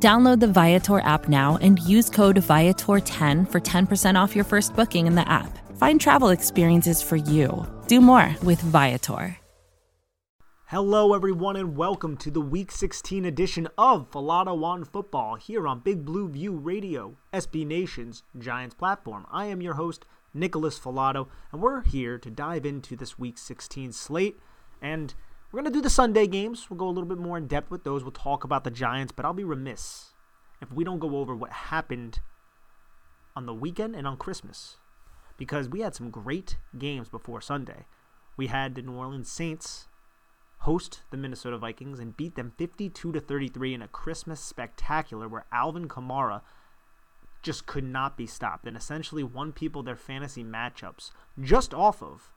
Download the Viator app now and use code Viator10 for 10% off your first booking in the app. Find travel experiences for you. Do more with Viator. Hello, everyone, and welcome to the Week 16 edition of Falato on Football here on Big Blue View Radio, SB Nation's Giants platform. I am your host, Nicholas Falato, and we're here to dive into this Week 16 slate and we're going to do the Sunday games. We'll go a little bit more in depth with those. We'll talk about the Giants, but I'll be remiss if we don't go over what happened on the weekend and on Christmas because we had some great games before Sunday. We had the New Orleans Saints host the Minnesota Vikings and beat them 52 to 33 in a Christmas spectacular where Alvin Kamara just could not be stopped and essentially won people their fantasy matchups just off of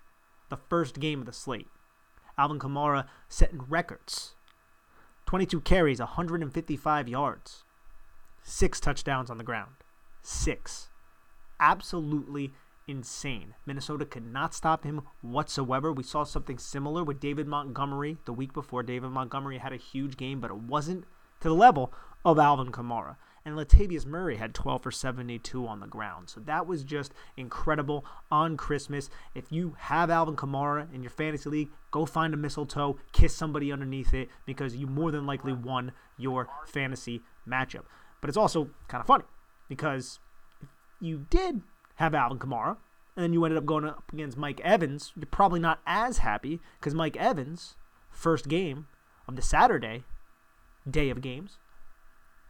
the first game of the slate. Alvin Kamara setting records 22 carries, 155 yards, six touchdowns on the ground. Six. Absolutely insane. Minnesota could not stop him whatsoever. We saw something similar with David Montgomery the week before. David Montgomery had a huge game, but it wasn't to the level of Alvin Kamara. And Latavius Murray had 12 for 72 on the ground. So that was just incredible on Christmas. If you have Alvin Kamara in your fantasy league, go find a mistletoe, kiss somebody underneath it, because you more than likely won your fantasy matchup. But it's also kind of funny because you did have Alvin Kamara, and then you ended up going up against Mike Evans, you're probably not as happy because Mike Evans, first game of the Saturday day of games,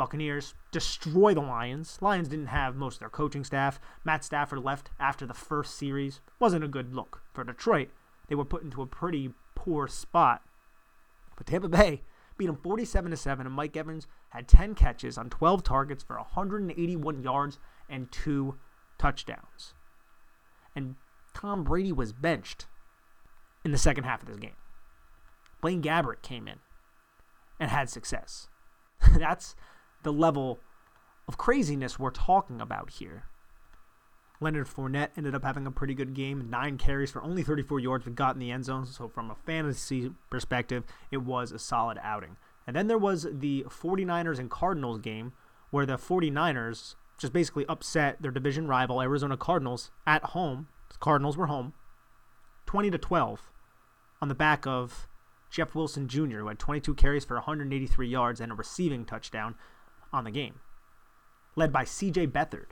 Buccaneers destroy the Lions. Lions didn't have most of their coaching staff. Matt Stafford left after the first series. Wasn't a good look for Detroit. They were put into a pretty poor spot. But Tampa Bay beat them 47 to 7 and Mike Evans had 10 catches on 12 targets for 181 yards and 2 touchdowns. And Tom Brady was benched in the second half of this game. Blaine Gabbert came in and had success. That's the level of craziness we're talking about here. Leonard Fournette ended up having a pretty good game, nine carries for only 34 yards, but got in the end zone. So, from a fantasy perspective, it was a solid outing. And then there was the 49ers and Cardinals game where the 49ers just basically upset their division rival Arizona Cardinals at home. The Cardinals were home, 20 to 12, on the back of Jeff Wilson Jr., who had 22 carries for 183 yards and a receiving touchdown on the game, led by C.J. Beathard,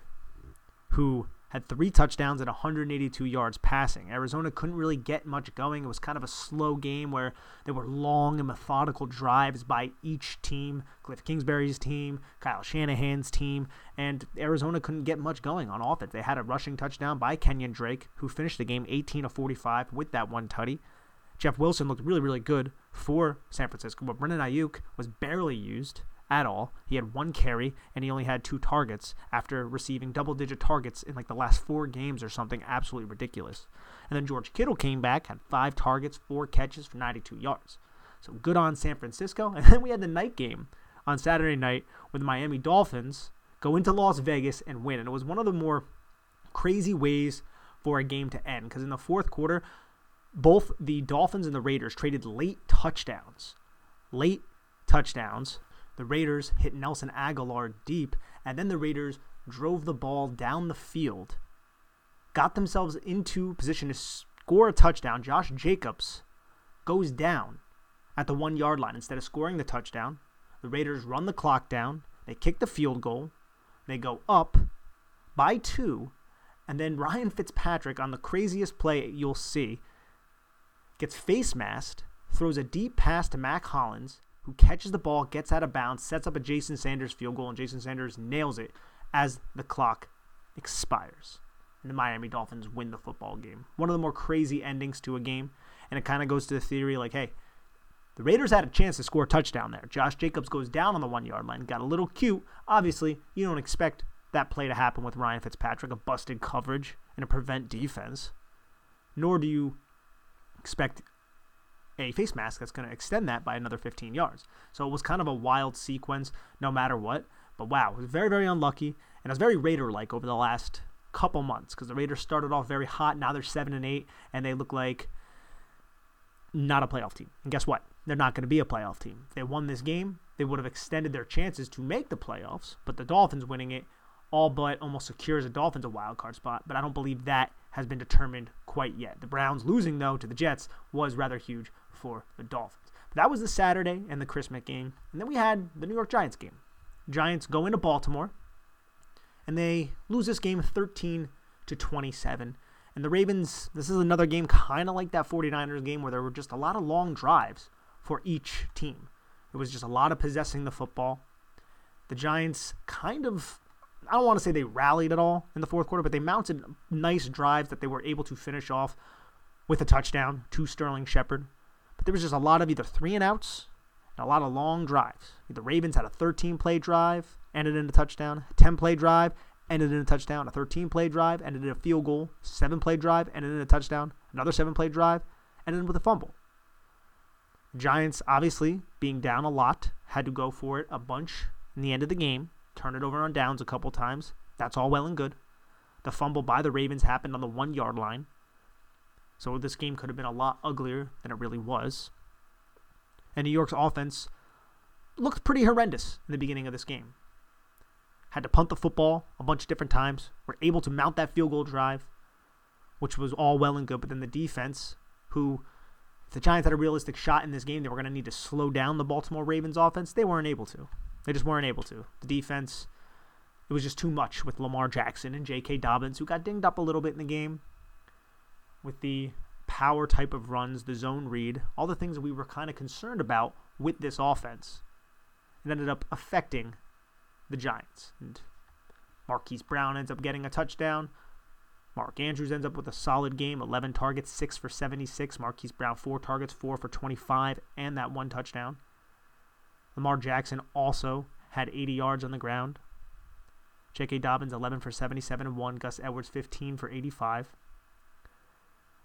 who had three touchdowns and 182 yards passing. Arizona couldn't really get much going. It was kind of a slow game where there were long and methodical drives by each team Cliff Kingsbury's team, Kyle Shanahan's team, and Arizona couldn't get much going on offense. They had a rushing touchdown by Kenyon Drake, who finished the game 18 of 45 with that one tutty. Jeff Wilson looked really, really good for San Francisco, but Brandon Aiyuk was barely used at all. He had one carry and he only had two targets after receiving double digit targets in like the last four games or something absolutely ridiculous. And then George Kittle came back, had five targets, four catches for 92 yards. So good on San Francisco. And then we had the night game on Saturday night with the Miami Dolphins go into Las Vegas and win. And it was one of the more crazy ways for a game to end because in the fourth quarter, both the Dolphins and the Raiders traded late touchdowns. Late touchdowns the Raiders hit Nelson Agholor deep, and then the Raiders drove the ball down the field, got themselves into position to score a touchdown. Josh Jacobs goes down at the one yard line instead of scoring the touchdown. The Raiders run the clock down, they kick the field goal, they go up by two, and then Ryan Fitzpatrick on the craziest play you'll see gets face masked, throws a deep pass to Mack Hollins, who catches the ball, gets out of bounds, sets up a Jason Sanders field goal, and Jason Sanders nails it as the clock expires. And the Miami Dolphins win the football game. One of the more crazy endings to a game. And it kind of goes to the theory like, hey, the Raiders had a chance to score a touchdown there. Josh Jacobs goes down on the one yard line, got a little cute. Obviously, you don't expect that play to happen with Ryan Fitzpatrick, a busted coverage and a prevent defense. Nor do you expect a face mask that's going to extend that by another 15 yards. So it was kind of a wild sequence no matter what. But wow, it was very, very unlucky. And it was very Raider like over the last couple months because the Raiders started off very hot. Now they're 7 and 8, and they look like not a playoff team. And guess what? They're not going to be a playoff team. If they won this game, they would have extended their chances to make the playoffs. But the Dolphins winning it all but almost secures the Dolphins a wild card spot. But I don't believe that has been determined quite yet. The Browns losing, though, to the Jets was rather huge for the Dolphins. But that was the Saturday and the Christmas game. And then we had the New York Giants game. Giants go into Baltimore and they lose this game 13 to 27. And the Ravens, this is another game kind of like that 49ers game where there were just a lot of long drives for each team. It was just a lot of possessing the football. The Giants kind of, I don't want to say they rallied at all in the fourth quarter, but they mounted nice drives that they were able to finish off with a touchdown to Sterling Shepard. But there was just a lot of either three and outs and a lot of long drives. The Ravens had a 13 play drive, ended in a touchdown, 10 play drive, ended in a touchdown, a 13 play drive, ended in a field goal, 7 play drive, ended in a touchdown, another 7 play drive, ended with a fumble. Giants, obviously, being down a lot, had to go for it a bunch in the end of the game, turn it over on downs a couple times. That's all well and good. The fumble by the Ravens happened on the one yard line. So this game could have been a lot uglier than it really was. And New York's offense looked pretty horrendous in the beginning of this game. Had to punt the football a bunch of different times. Were able to mount that field goal drive, which was all well and good. But then the defense, who, if the Giants had a realistic shot in this game, they were going to need to slow down the Baltimore Ravens offense. They weren't able to. They just weren't able to. The defense, it was just too much with Lamar Jackson and J.K. Dobbins, who got dinged up a little bit in the game with the power type of runs, the zone read, all the things that we were kind of concerned about with this offense. It ended up affecting the Giants. And Marquise Brown ends up getting a touchdown. Mark Andrews ends up with a solid game 11 targets, 6 for 76. Marquise Brown, 4 targets, 4 for 25, and that one touchdown. Lamar Jackson also had 80 yards on the ground. J.K. Dobbins, 11 for 77 and 1. Gus Edwards, 15 for 85.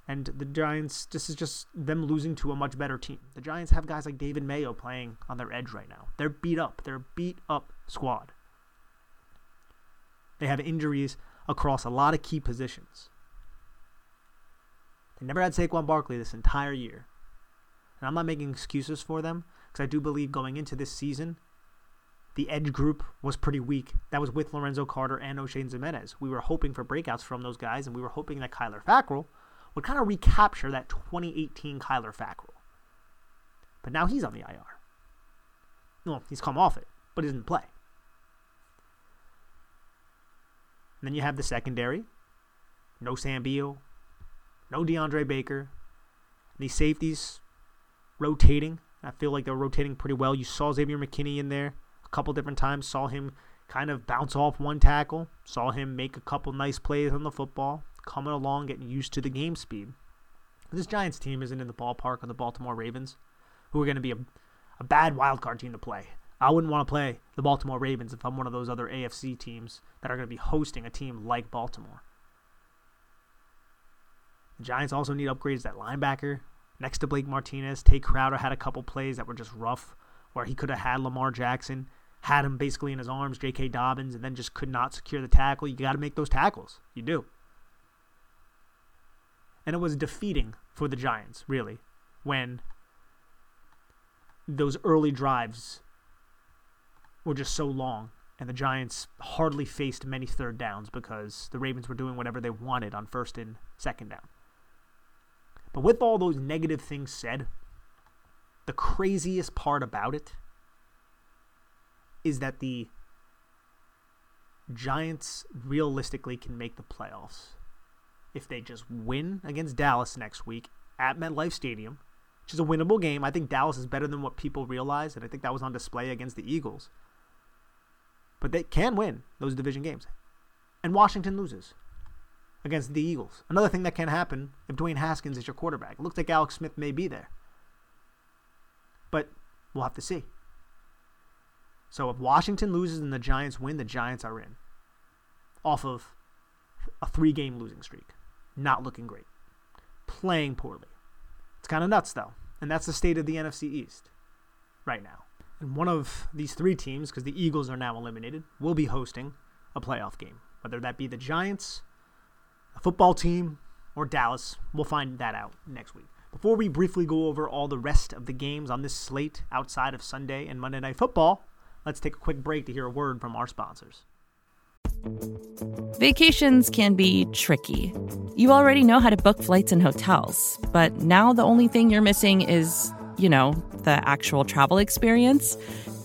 And the Giants, this is just them losing to a much better team. The Giants have guys like David Mayo playing on their edge right now. They're beat up. They're a beat up squad. They have injuries across a lot of key positions. They never had Saquon Barkley this entire year. And I'm not making excuses for them because I do believe going into this season, the edge group was pretty weak. That was with Lorenzo Carter and Oshane Ximines. We were hoping for breakouts from those guys, and we were hoping that Kyler Fackrell – would kind of recapture that 2018 Kyler Fackrell. But now he's on the IR. Well, he's come off it, but he doesn't play. And then you have the secondary. No Sam Beal. No DeAndre Baker. These safeties rotating. I feel like they're rotating pretty well. You saw Xavier McKinney in there a couple different times. Saw him kind of bounce off one tackle. Saw him make a couple nice plays on the football coming along, getting used to the game speed. This Giants team isn't in the ballpark of the Baltimore Ravens, who are going to be a, a bad wild card team to play. I wouldn't want to play the Baltimore Ravens if I'm one of those other AFC teams that are going to be hosting a team like Baltimore. The Giants also need upgrades at linebacker. Next to Blake Martinez, Tae Crowder had a couple plays that were just rough, where he could have had Lamar Jackson, had him basically in his arms, J.K. Dobbins, and then just could not secure the tackle. You got to make those tackles. You do. And it was defeating for the Giants, really, when those early drives were just so long and the Giants hardly faced many third downs because the Ravens were doing whatever they wanted on first and second down. But with all those negative things said, the craziest part about it is that the Giants realistically can make the playoffs if they just win against Dallas next week at MetLife Stadium, which is a winnable game. I think Dallas is better than what people realize, and I think that was on display against the Eagles. But they can win those division games. And Washington loses against the Eagles. Another thing that can happen if Dwayne Haskins is your quarterback. It looks like Alex Smith may be there. But we'll have to see. So if Washington loses and the Giants win, the Giants are in. off of a three game losing streak. Not looking great. Playing poorly. It's kind of nuts, though. And that's the state of the NFC East right now. And one of these three teams, because the Eagles are now eliminated, will be hosting a playoff game. Whether that be the Giants, a football team, or Dallas, we'll find that out next week. Before we briefly go over all the rest of the games on this slate outside of Sunday and Monday Night Football, let's take a quick break to hear a word from our sponsors. Vacations can be tricky. You already know how to book flights and hotels, but now the only thing you're missing is, you know, the actual travel experience.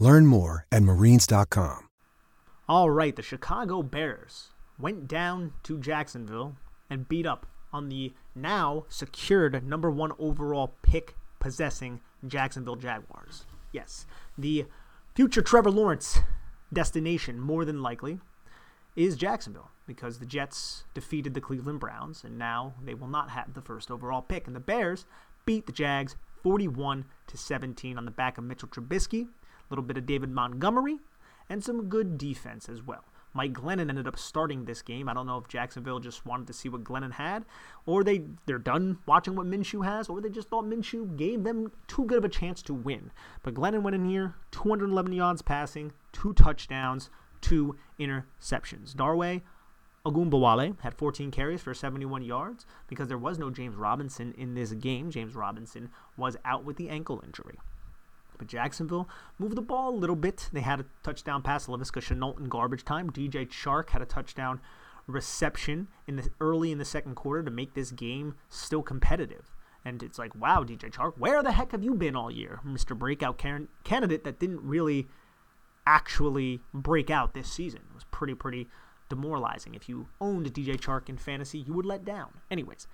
Learn more at marines.com. All right, the Chicago Bears went down to Jacksonville and beat up on the now secured number one overall pick possessing Jacksonville Jaguars. Yes, the future Trevor Lawrence destination, more than likely, is Jacksonville because the Jets defeated the Cleveland Browns and now they will not have the first overall pick. And the Bears beat the Jags 41 to 17 on the back of Mitchell Trubisky, little bit of David Montgomery, and some good defense as well. Mike Glennon ended up starting this game. I don't know if Jacksonville just wanted to see what Glennon had, or they they're done watching what Minshew has, or they just thought Minshew gave them too good of a chance to win. But Glennon went in here, 211 yards passing, two touchdowns, two interceptions. Dare Ogunbowale had 14 carries for 71 yards because there was no James Robinson in this game. James Robinson was out with the ankle injury. But Jacksonville moved the ball a little bit. They had a touchdown pass to Laviska Shenault in garbage time. DJ Chark had a touchdown reception in the early in the second quarter to make this game still competitive. And it's like, wow, DJ Chark, where the heck have you been all year, Mr. Breakout can- candidate that didn't really actually break out this season? It was pretty, pretty demoralizing. If you owned DJ Chark in fantasy, you would let down. Anyways,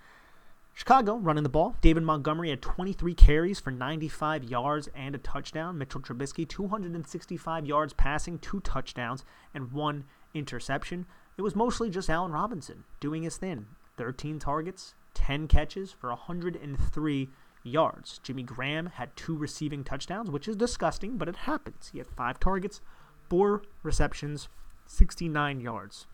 Chicago running the ball. David Montgomery had 23 carries for 95 yards and a touchdown. Mitchell Trubisky, 265 yards passing, two touchdowns, and one interception. It was mostly just Allen Robinson doing his thing. 13 targets, 10 catches for 103 yards. Jimmy Graham had two receiving touchdowns, which is disgusting, but it happens. He had five targets, four receptions, 69 yards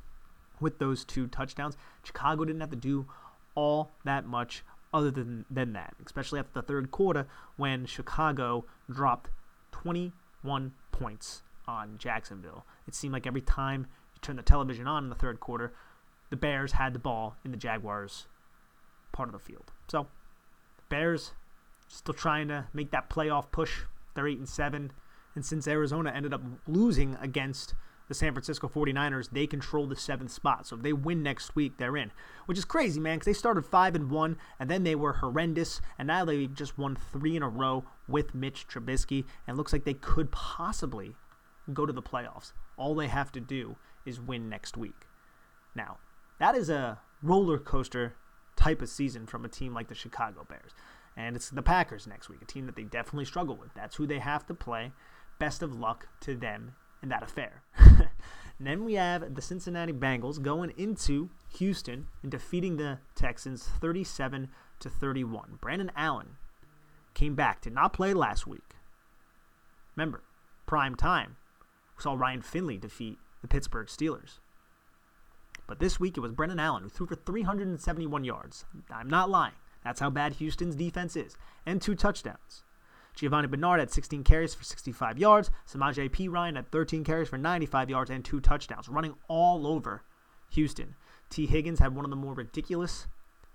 with those two touchdowns. Chicago didn't have to do all that much other than, than that, especially after the third quarter when Chicago dropped 21 points on Jacksonville. It seemed like every time you turn the television on in the third quarter, the Bears had the ball in the Jaguars' part of the field. So, the Bears still trying to make that playoff push. They're 8 and 7. And since Arizona ended up losing against the San Francisco 49ers, they control the seventh spot. So if they win next week, they're in. Which is crazy, man, because they started 5 and 1, and then they were horrendous, and now they just won three in a row with Mitch Trubisky, and looks like they could possibly go to the playoffs. All they have to do is win next week. Now, that is a roller coaster type of season from a team like the Chicago Bears. And it's the Packers next week, a team that they definitely struggle with. That's who they have to play. Best of luck to them in that affair. then we have the Cincinnati Bengals going into Houston and defeating the Texans 37 to 31. Brandon Allen came back, did not play last week. Remember, prime time. We saw Ryan Finley defeat the Pittsburgh Steelers. But this week it was Brandon Allen who threw for 371 yards. I'm not lying. That's how bad Houston's defense is. And two touchdowns. Giovani Bernard had 16 carries for 65 yards. Samaje Perine had 13 carries for 95 yards and two touchdowns, running all over Houston. Tee Higgins had one of the more ridiculous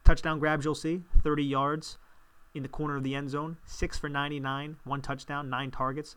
touchdown grabs you'll see 30 yards in the corner of the end zone, 6 for 99, one touchdown, nine targets.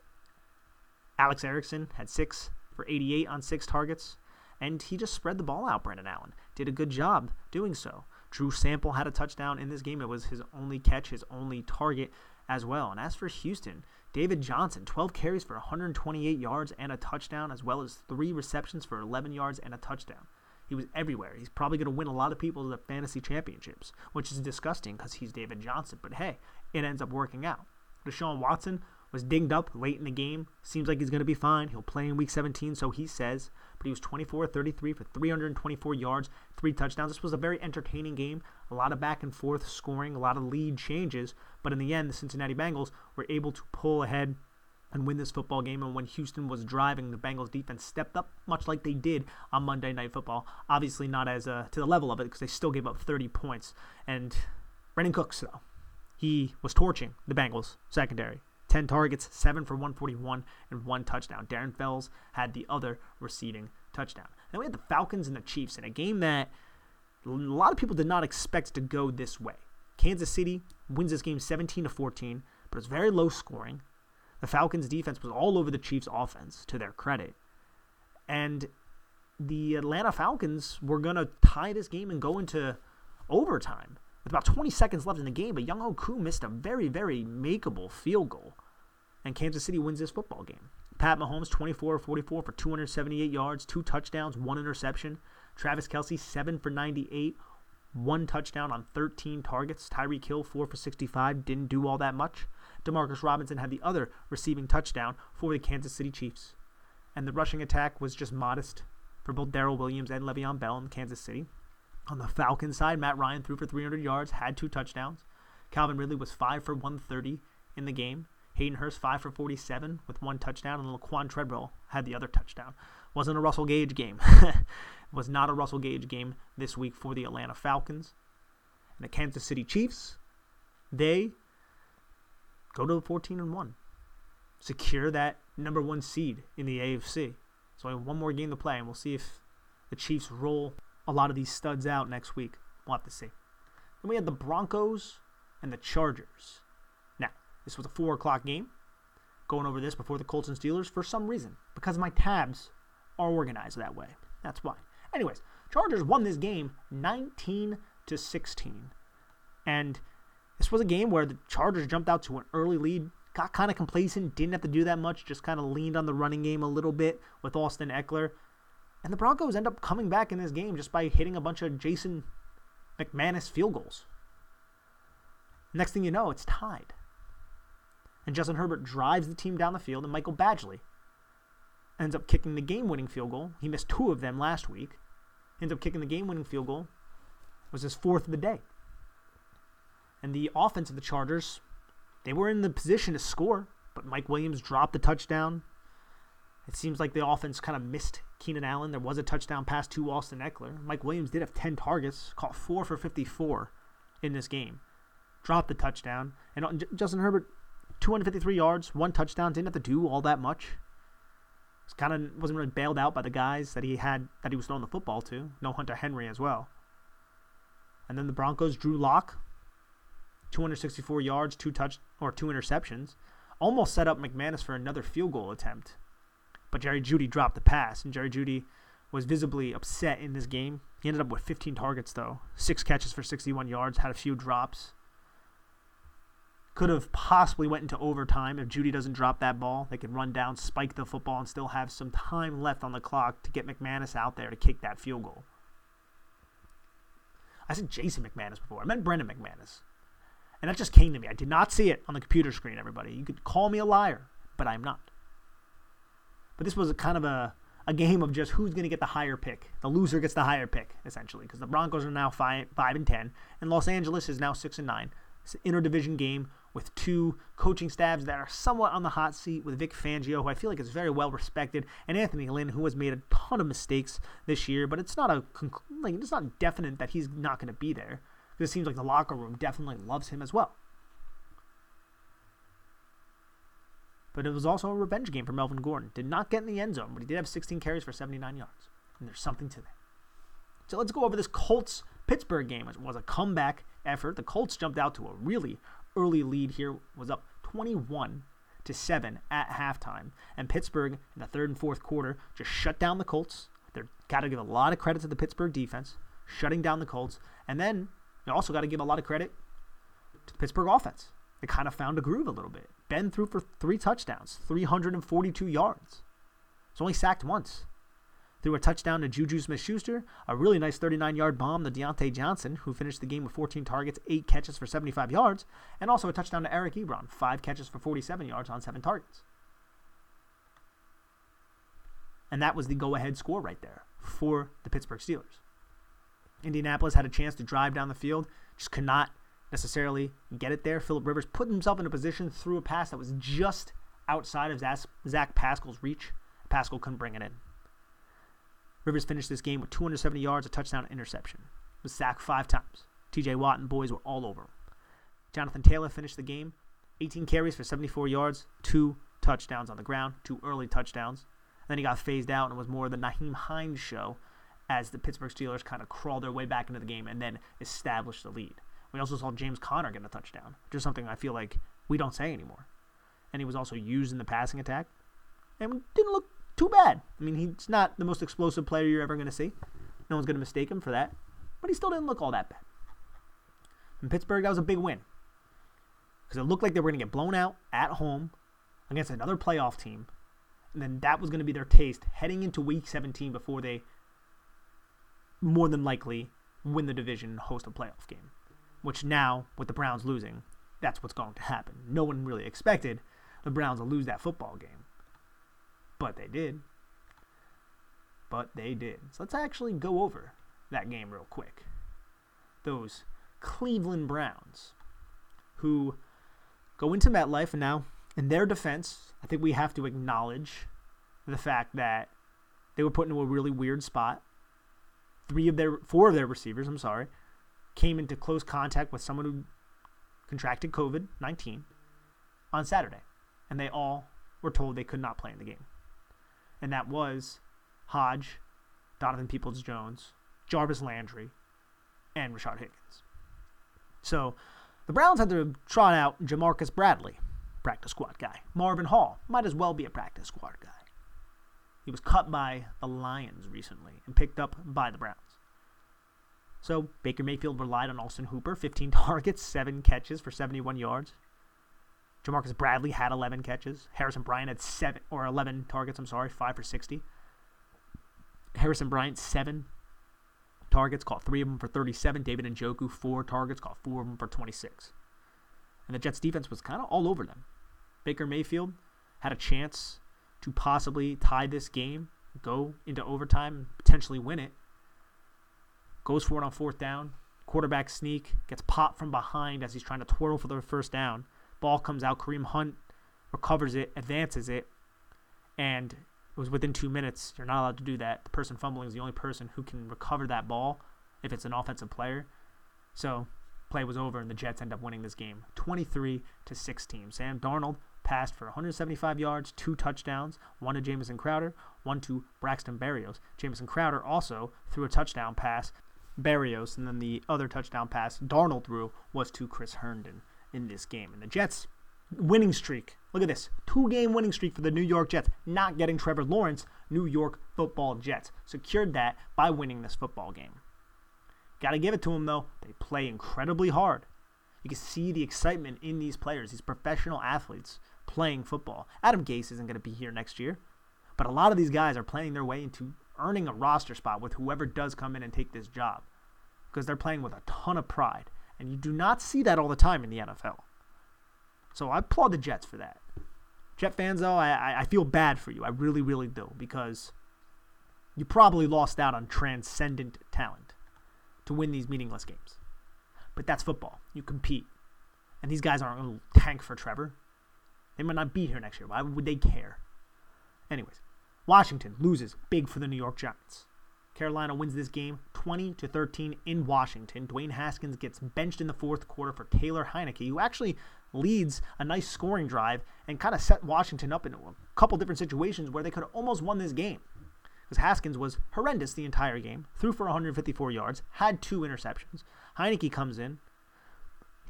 Alex Erickson had 6 for 88 on six targets. And he just spread the ball out, Brandon Allen. Did a good job doing so. Drew Sample had a touchdown in this game. It was his only catch, his only target as well. And as for Houston, David Johnson, 12 carries for 128 yards and a touchdown, as well as three receptions for 11 yards and a touchdown. He was everywhere. He's probably going to win a lot of people the fantasy championships, which is disgusting because he's David Johnson. But hey, it ends up working out. Deshaun Watson was dinged up late in the game. Seems like he's going to be fine. He'll play in week 17, so he says. But he was 24 33 for 324 yards, three touchdowns. This was a very entertaining game. A lot of back and forth scoring, a lot of lead changes. But in the end, the Cincinnati Bengals were able to pull ahead and win this football game. And when Houston was driving, the Bengals defense stepped up, much like they did on Monday Night Football. Obviously, not as uh, to the level of it because they still gave up 30 points. And Brandin Cooks, though, he was torching the Bengals secondary. 10 targets, 7 for 141, and one touchdown. Darren Fells had the other receiving touchdown. Then we had the Falcons and the Chiefs in a game that a lot of people did not expect to go this way. Kansas City wins this game 17 to 14, but it's very low scoring. The Falcons defense was all over the Chiefs offense to their credit. And the Atlanta Falcons were going to tie this game and go into overtime with about 20 seconds left in the game, but Younghoe Koo missed a very, very makeable field goal. And Kansas City wins this football game. Pat Mahomes, 24 44 for 278 yards, two touchdowns, one interception. Travis Kelce, 7 for 98, one touchdown on 13 targets. Tyreek Hill, 4 for 65, didn't do all that much. Demarcus Robinson had the other receiving touchdown for the Kansas City Chiefs. And the rushing attack was just modest for both Darrel Williams and Le'Veon Bell in Kansas City. On the Falcons side, Matt Ryan threw for 300 yards, had two touchdowns. Calvin Ridley was 5 for 130 in the game. Hayden Hurst 5 for 47 with one touchdown, and Laquan Treadwell had the other touchdown. Wasn't a Russell Gage game. was not a Russell Gage game this week for the Atlanta Falcons. And the Kansas City Chiefs, they go to the 14 and 1. Secure that number one seed in the AFC. So only one more game to play, and we'll see if the Chiefs roll a lot of these studs out next week. We'll have to see. Then we had the Broncos and the Chargers. Now, this was a 4 o'clock game. Going over this before the Colts and Steelers for some reason. Because my tabs are organized that way. That's why. Anyways, Chargers won this game 19 to 16. And this was a game where the Chargers jumped out to an early lead, got kind of complacent, didn't have to do that much, just kind of leaned on the running game a little bit with Austin Ekeler. And the Broncos end up coming back in this game just by hitting a bunch of Jason McManus field goals. Next thing you know, it's tied. And Justin Herbert drives the team down the field, and Michael Badgley ends up kicking the game winning field goal. He missed two of them last week. Ends up kicking the game winning field goal. It Was his fourth of the day. And the offense of the Chargers, they were in the position to score, but Mike Williams dropped the touchdown. It seems like the offense kind of missed Keenan Allen. There was a touchdown pass to Austin Ekeler. Mike Williams did have 10 targets, caught 4 for 54 in this game. Dropped the touchdown. And uh, Justin Herbert, 253 yards, one touchdown, didn't have to do all that much. Was kind of wasn't really bailed out by the guys that he had that he was throwing the football to. No Hunter Henry as well. And then the Broncos, Drew Lock, 264 yards, two touch or two interceptions, almost set up McManus for another field goal attempt. But Jerry Jeudy dropped the pass, and Jerry Jeudy was visibly upset in this game. He ended up with 15 targets, though, six catches for 61 yards, had a few drops. Could have possibly went into overtime if Jeudy doesn't drop that ball. They could run down, spike the football, and still have some time left on the clock to get McManus out there to kick that field goal. I said Jason McManus before. I meant Brandon McManus. And that just came to me. I did not see it on the computer screen, everybody. You could call me a liar, but I'm not. But this was a kind of a, a game of just who's going to get the higher pick. The loser gets the higher pick, essentially, because the Broncos are now five, five and ten, and Los Angeles is now six and nine. It's an interdivision game with two coaching staffs that are somewhat on the hot seat with Vic Fangio, who I feel like is very well respected, and Anthony Lynn, who has made a ton of mistakes this year, but it's not a like it's not definite that he's not going to be there. Because It seems like the locker room definitely loves him as well. But it was also a revenge game for Melvin Gordon. Did not get in the end zone, but he did have 16 carries for 79 yards. And there's something to that. So let's go over this Colts Pittsburgh game, which was a comeback effort. The Colts jumped out to a really early lead here, was up 21 to 7 at halftime. And Pittsburgh in the third and fourth quarter just shut down the Colts. They've got to give a lot of credit to the Pittsburgh defense, shutting down the Colts. And then you also got to give a lot of credit to the Pittsburgh offense. They kind of found a groove a little bit. Ben threw for three touchdowns, 342 yards. He's only sacked once. Threw a touchdown to Juju Smith Schuster, a really nice 39 yard bomb to Diontae Johnson, who finished the game with 14 targets, 8 catches for 75 yards, and also a touchdown to Eric Ebron, 5 catches for 47 yards on 7 targets. And that was the go ahead score right there for the Pittsburgh Steelers. Indianapolis had a chance to drive down the field, just could not necessarily get it there. Philip Rivers put himself in a position through a pass that was just outside of Zach Pascal's reach. Pascal couldn't bring it in. Rivers finished this game with 270 yards, a touchdown, interception. Was sacked five times. TJ Watt and boys were all over him. Jonathan Taylor finished the game, 18 carries for 74 yards, two touchdowns on the ground, two early touchdowns. Then he got phased out and was more of the Nyheim Hines show as the Pittsburgh Steelers kind of crawled their way back into the game and then established the lead. We also saw James Conner get a touchdown, is something I feel like we don't say anymore. And he was also used in the passing attack and didn't look too bad. I mean, he's not the most explosive player you're ever going to see. No one's going to mistake him for that. But he still didn't look all that bad. In Pittsburgh, that was a big win. Because it looked like they were going to get blown out at home against another playoff team. And then that was going to be their taste heading into week 17 before they more than likely win the division and host a playoff game. Which now, with the Browns losing, that's what's going to happen. No one really expected the Browns to lose that football game. But they did. But they did. So let's actually go over that game real quick. Those Cleveland Browns, who go into MetLife, and now, in their defense, I think we have to acknowledge the fact that they were put into a really weird spot. Three of their, four of their receivers, I'm sorry, came into close contact with someone who contracted COVID 19 on Saturday. And they all were told they could not play in the game. And that was Hodge, Donovan Peoples Jones, Jarvis Landry, and Rashard Higgins. So the Browns had to trot out Jamarcus Bradley, practice squad guy. Marvin Hall might as well be a practice squad guy. He was cut by the Lions recently and picked up by the Browns. So Baker Mayfield relied on Austin Hooper, 15 targets, 7 catches for 71 yards. Jamarcus Bradley had 11 catches. Harrison Bryant had 7 or 11 targets, I'm sorry, 5 for 60. Harrison Bryant 7 targets, caught 3 of them for 37. David and Njoku 4 targets, caught 4 of them for 26. And the Jets defense was kind of all over them. Baker Mayfield had a chance to possibly tie this game, go into overtime, potentially win it goes for it on fourth down. Quarterback sneak, gets popped from behind as he's trying to twirl for the first down. Ball comes out. Kareem Hunt recovers it, advances it, and it was within two minutes. You're not allowed to do that. The person fumbling is the only person who can recover that ball if it's an offensive player. So play was over, and the Jets end up winning this game 23 to 16. Sam Darnold passed for 175 yards, two touchdowns, one to Jamison Crowder, one to Braxton Berrios. Jamison Crowder also threw a touchdown pass Berrios, and then the other touchdown pass Darnold threw was to Chris Herndon in this game. And the Jets winning streak. Look at this. Two game winning streak for the New York Jets. Not getting Trevor Lawrence, New York football Jets. Secured that by winning this football game. Got to give it to them, though. They play incredibly hard. You can see the excitement in these players, these professional athletes playing football. Adam Gase isn't going to be here next year, but a lot of these guys are playing their way into earning a roster spot with whoever does come in and take this job because they're playing with a ton of pride. And you do not see that all the time in the NFL. So I applaud the Jets for that. Jet fans, though, I, I feel bad for you. I really, really do because you probably lost out on transcendent talent to win these meaningless games. But that's football. You compete. And these guys aren't going to tank for Trevor. They might not be here next year. Why would they care? Anyways, Washington loses big for the New York Giants. Carolina wins this game 20 to 13 in Washington. Dwayne Haskins gets benched in the fourth quarter for Taylor Heinicke, who actually leads a nice scoring drive and kind of set Washington up in a couple different situations where they could have almost won this game. Because Haskins was horrendous the entire game, threw for 154 yards, had two interceptions. Heinicke comes in,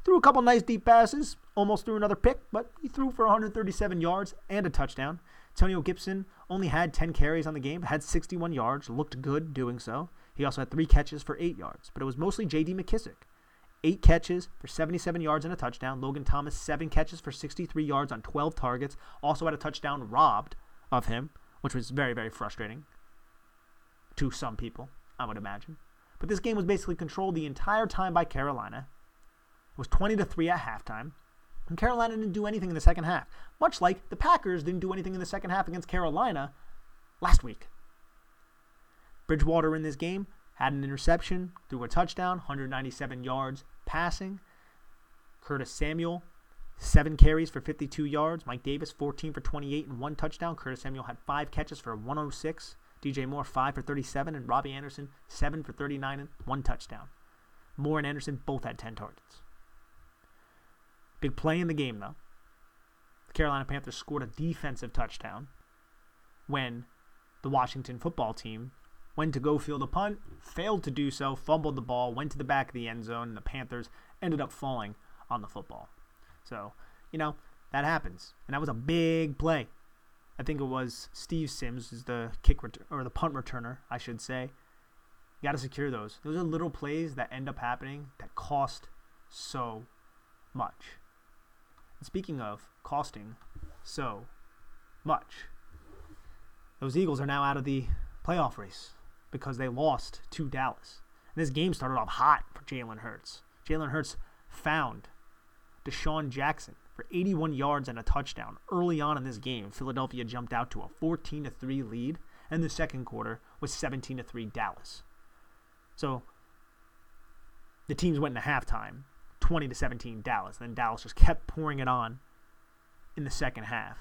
threw a couple nice deep passes, almost threw another pick, but he threw for 137 yards and a touchdown. Antonio Gibson only had 10 carries on the game, had 61 yards, looked good doing so. He also had three catches for eight yards, but it was mostly J.D. McKissic. Eight catches for 77 yards and a touchdown. Logan Thomas, seven catches for 63 yards on 12 targets. Also had a touchdown robbed of him, which was very, very frustrating to some people, I would imagine. But this game was basically controlled the entire time by Carolina. It was 20 to 3 at halftime. And Carolina didn't do anything in the second half, much like the Packers didn't do anything in the second half against Carolina last week. Bridgewater in this game had an interception, threw a touchdown, 197 yards passing. Curtis Samuel, seven carries for 52 yards. Mike Davis, 14 for 28 and one touchdown. Curtis Samuel had five catches for 106. DJ Moore, 5 for 37, and Robbie Anderson, 7 for 39 and one touchdown. Moore and Anderson both had 10 targets. Big play in the game, though. The Carolina Panthers scored a defensive touchdown when the Washington football team went to go field a punt, failed to do so, fumbled the ball, went to the back of the end zone, and the Panthers ended up falling on the football. So, you know, that happens. And that was a big play. I think it was Steve Sims is the kick ret- or the punt returner, I should say. You got to secure those. Those are little plays that end up happening that cost so much. Speaking of costing so much, those Eagles are now out of the playoff race because they lost to Dallas. And this game started off hot for Jalen Hurts. Jalen Hurts found DeSean Jackson for 81 yards and a touchdown. Early on in this game, Philadelphia jumped out to a 14 3 lead, and the second quarter was 17 3 Dallas. So the teams went into halftime 20 to 17 Dallas. And Then Dallas just kept pouring it on in the second half.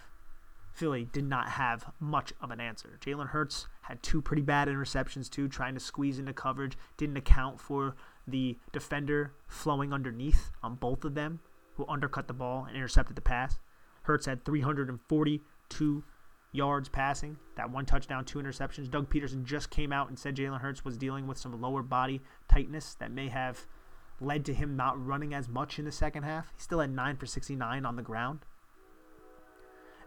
Philly did not have much of an answer. Jalen Hurts had two pretty bad interceptions, too, trying to squeeze into coverage. Didn't account for the defender flowing underneath on both of them who undercut the ball and intercepted the pass. Hurts had 342 yards passing, that one touchdown, two interceptions. Doug Pederson just came out and said Jalen Hurts was dealing with some lower body tightness that may have led to him not running as much in the second half. He still had 9 for 69 on the ground.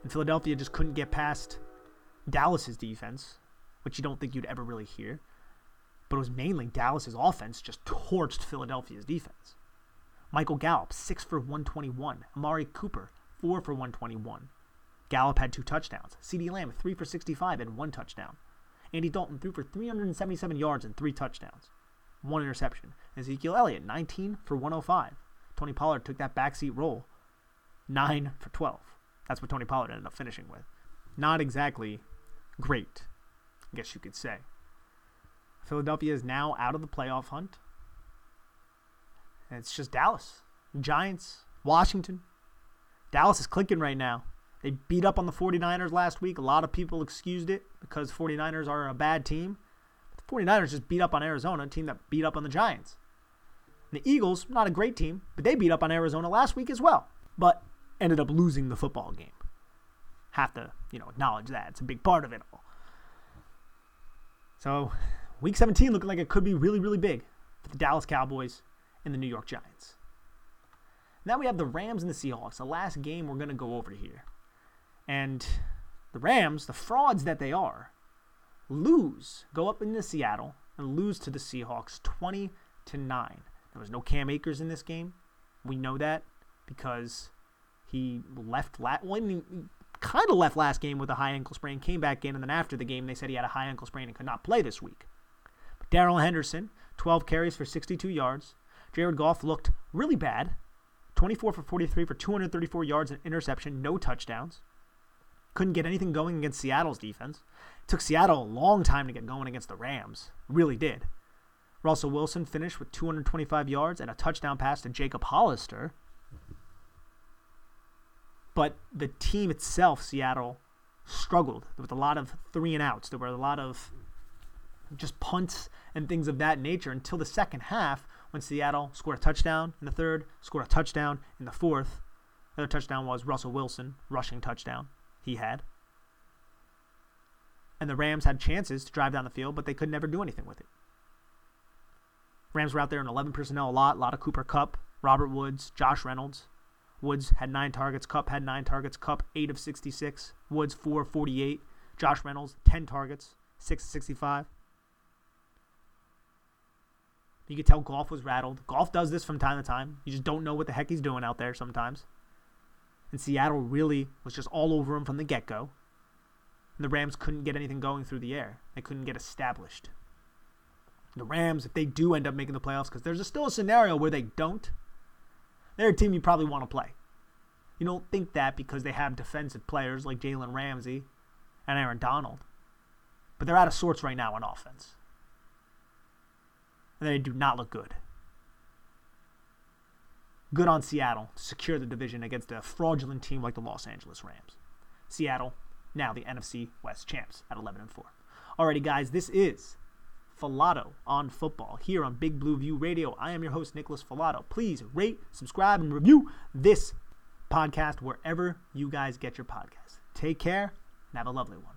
And Philadelphia just couldn't get past Dallas's defense, which you don't think you'd ever really hear. But it was mainly Dallas's offense just torched Philadelphia's defense. Michael Gallup, 6 for 121. Amari Cooper, 4 for 121. Gallup had two touchdowns. CeeDee Lamb, 3 for 65 and one touchdown. Andy Dalton threw for 377 yards and three touchdowns. One interception. Ezekiel Elliott, 19 for 105. Tony Pollard took that backseat role, 9 for 12. That's what Tony Pollard ended up finishing with. Not exactly great, I guess you could say. Philadelphia is now out of the playoff hunt. And it's just Dallas, Giants, Washington. Dallas is clicking right now. They beat up on the 49ers last week. A lot of people excused it because 49ers are a bad team. The 49ers just beat up on Arizona, a team that beat up on the Giants. The Eagles, not a great team, but they beat up on Arizona last week as well. But ended up losing the football game. Have to, you know, acknowledge that. It's a big part of it all. So, week 17 looking like it could be really, really big for the Dallas Cowboys and the New York Giants. Now we have the Rams and the Seahawks, the last game we're going to go over here. And the Rams, the frauds that they are, lose, go up into Seattle and lose to the Seahawks 20 to 9. There was no Cam Akers in this game. We know that because he left last well, he kind of left last game with a high ankle sprain, came back in, and then after the game they said he had a high ankle sprain and could not play this week. Darrell Henderson, 12 carries for 62 yards, Jared Goff looked really bad. 24 for 43 for 234 yards and interception, no touchdowns. Couldn't get anything going against Seattle's defense. It took Seattle a long time to get going against the Rams. It really did. Russell Wilson finished with 225 yards and a touchdown pass to Jacob Hollister. But the team itself, Seattle, struggled. with a lot of three and outs. There were a lot of just punts and things of that nature until the second half when Seattle scored a touchdown in the third, scored a touchdown in the fourth. The other touchdown was Russell Wilson, rushing touchdown he had. And the Rams had chances to drive down the field, but they could never do anything with it. Rams were out there in 11 personnel a lot, a lot of Cooper Kupp, Robert Woods, Josh Reynolds. Woods had nine targets. Kupp had nine targets. Kupp 8 of 66. Woods, 4 of 48. Josh Reynolds, 10 targets, 6 of 65. You could tell Goff was rattled. Goff does this from time to time. You just don't know what the heck he's doing out there sometimes. And Seattle really was just all over him from the get go. And the Rams couldn't get anything going through the air, they couldn't get established. The Rams, if they do end up making the playoffs, because there's a, still a scenario where they don't, they're a team you probably want to play. You don't think that because they have defensive players like Jalen Ramsey and Aaron Donald. But they're out of sorts right now on offense. And they do not look good. Good on Seattle to secure the division against a fraudulent team like the Los Angeles Rams. Seattle, now the NFC West champs at 11 and 4. Alrighty, guys, this is Falato on football here on Big Blue View Radio. I am your host, Nicholas Falato. Please rate, subscribe, and review this podcast wherever you guys get your podcasts. Take care and have a lovely one.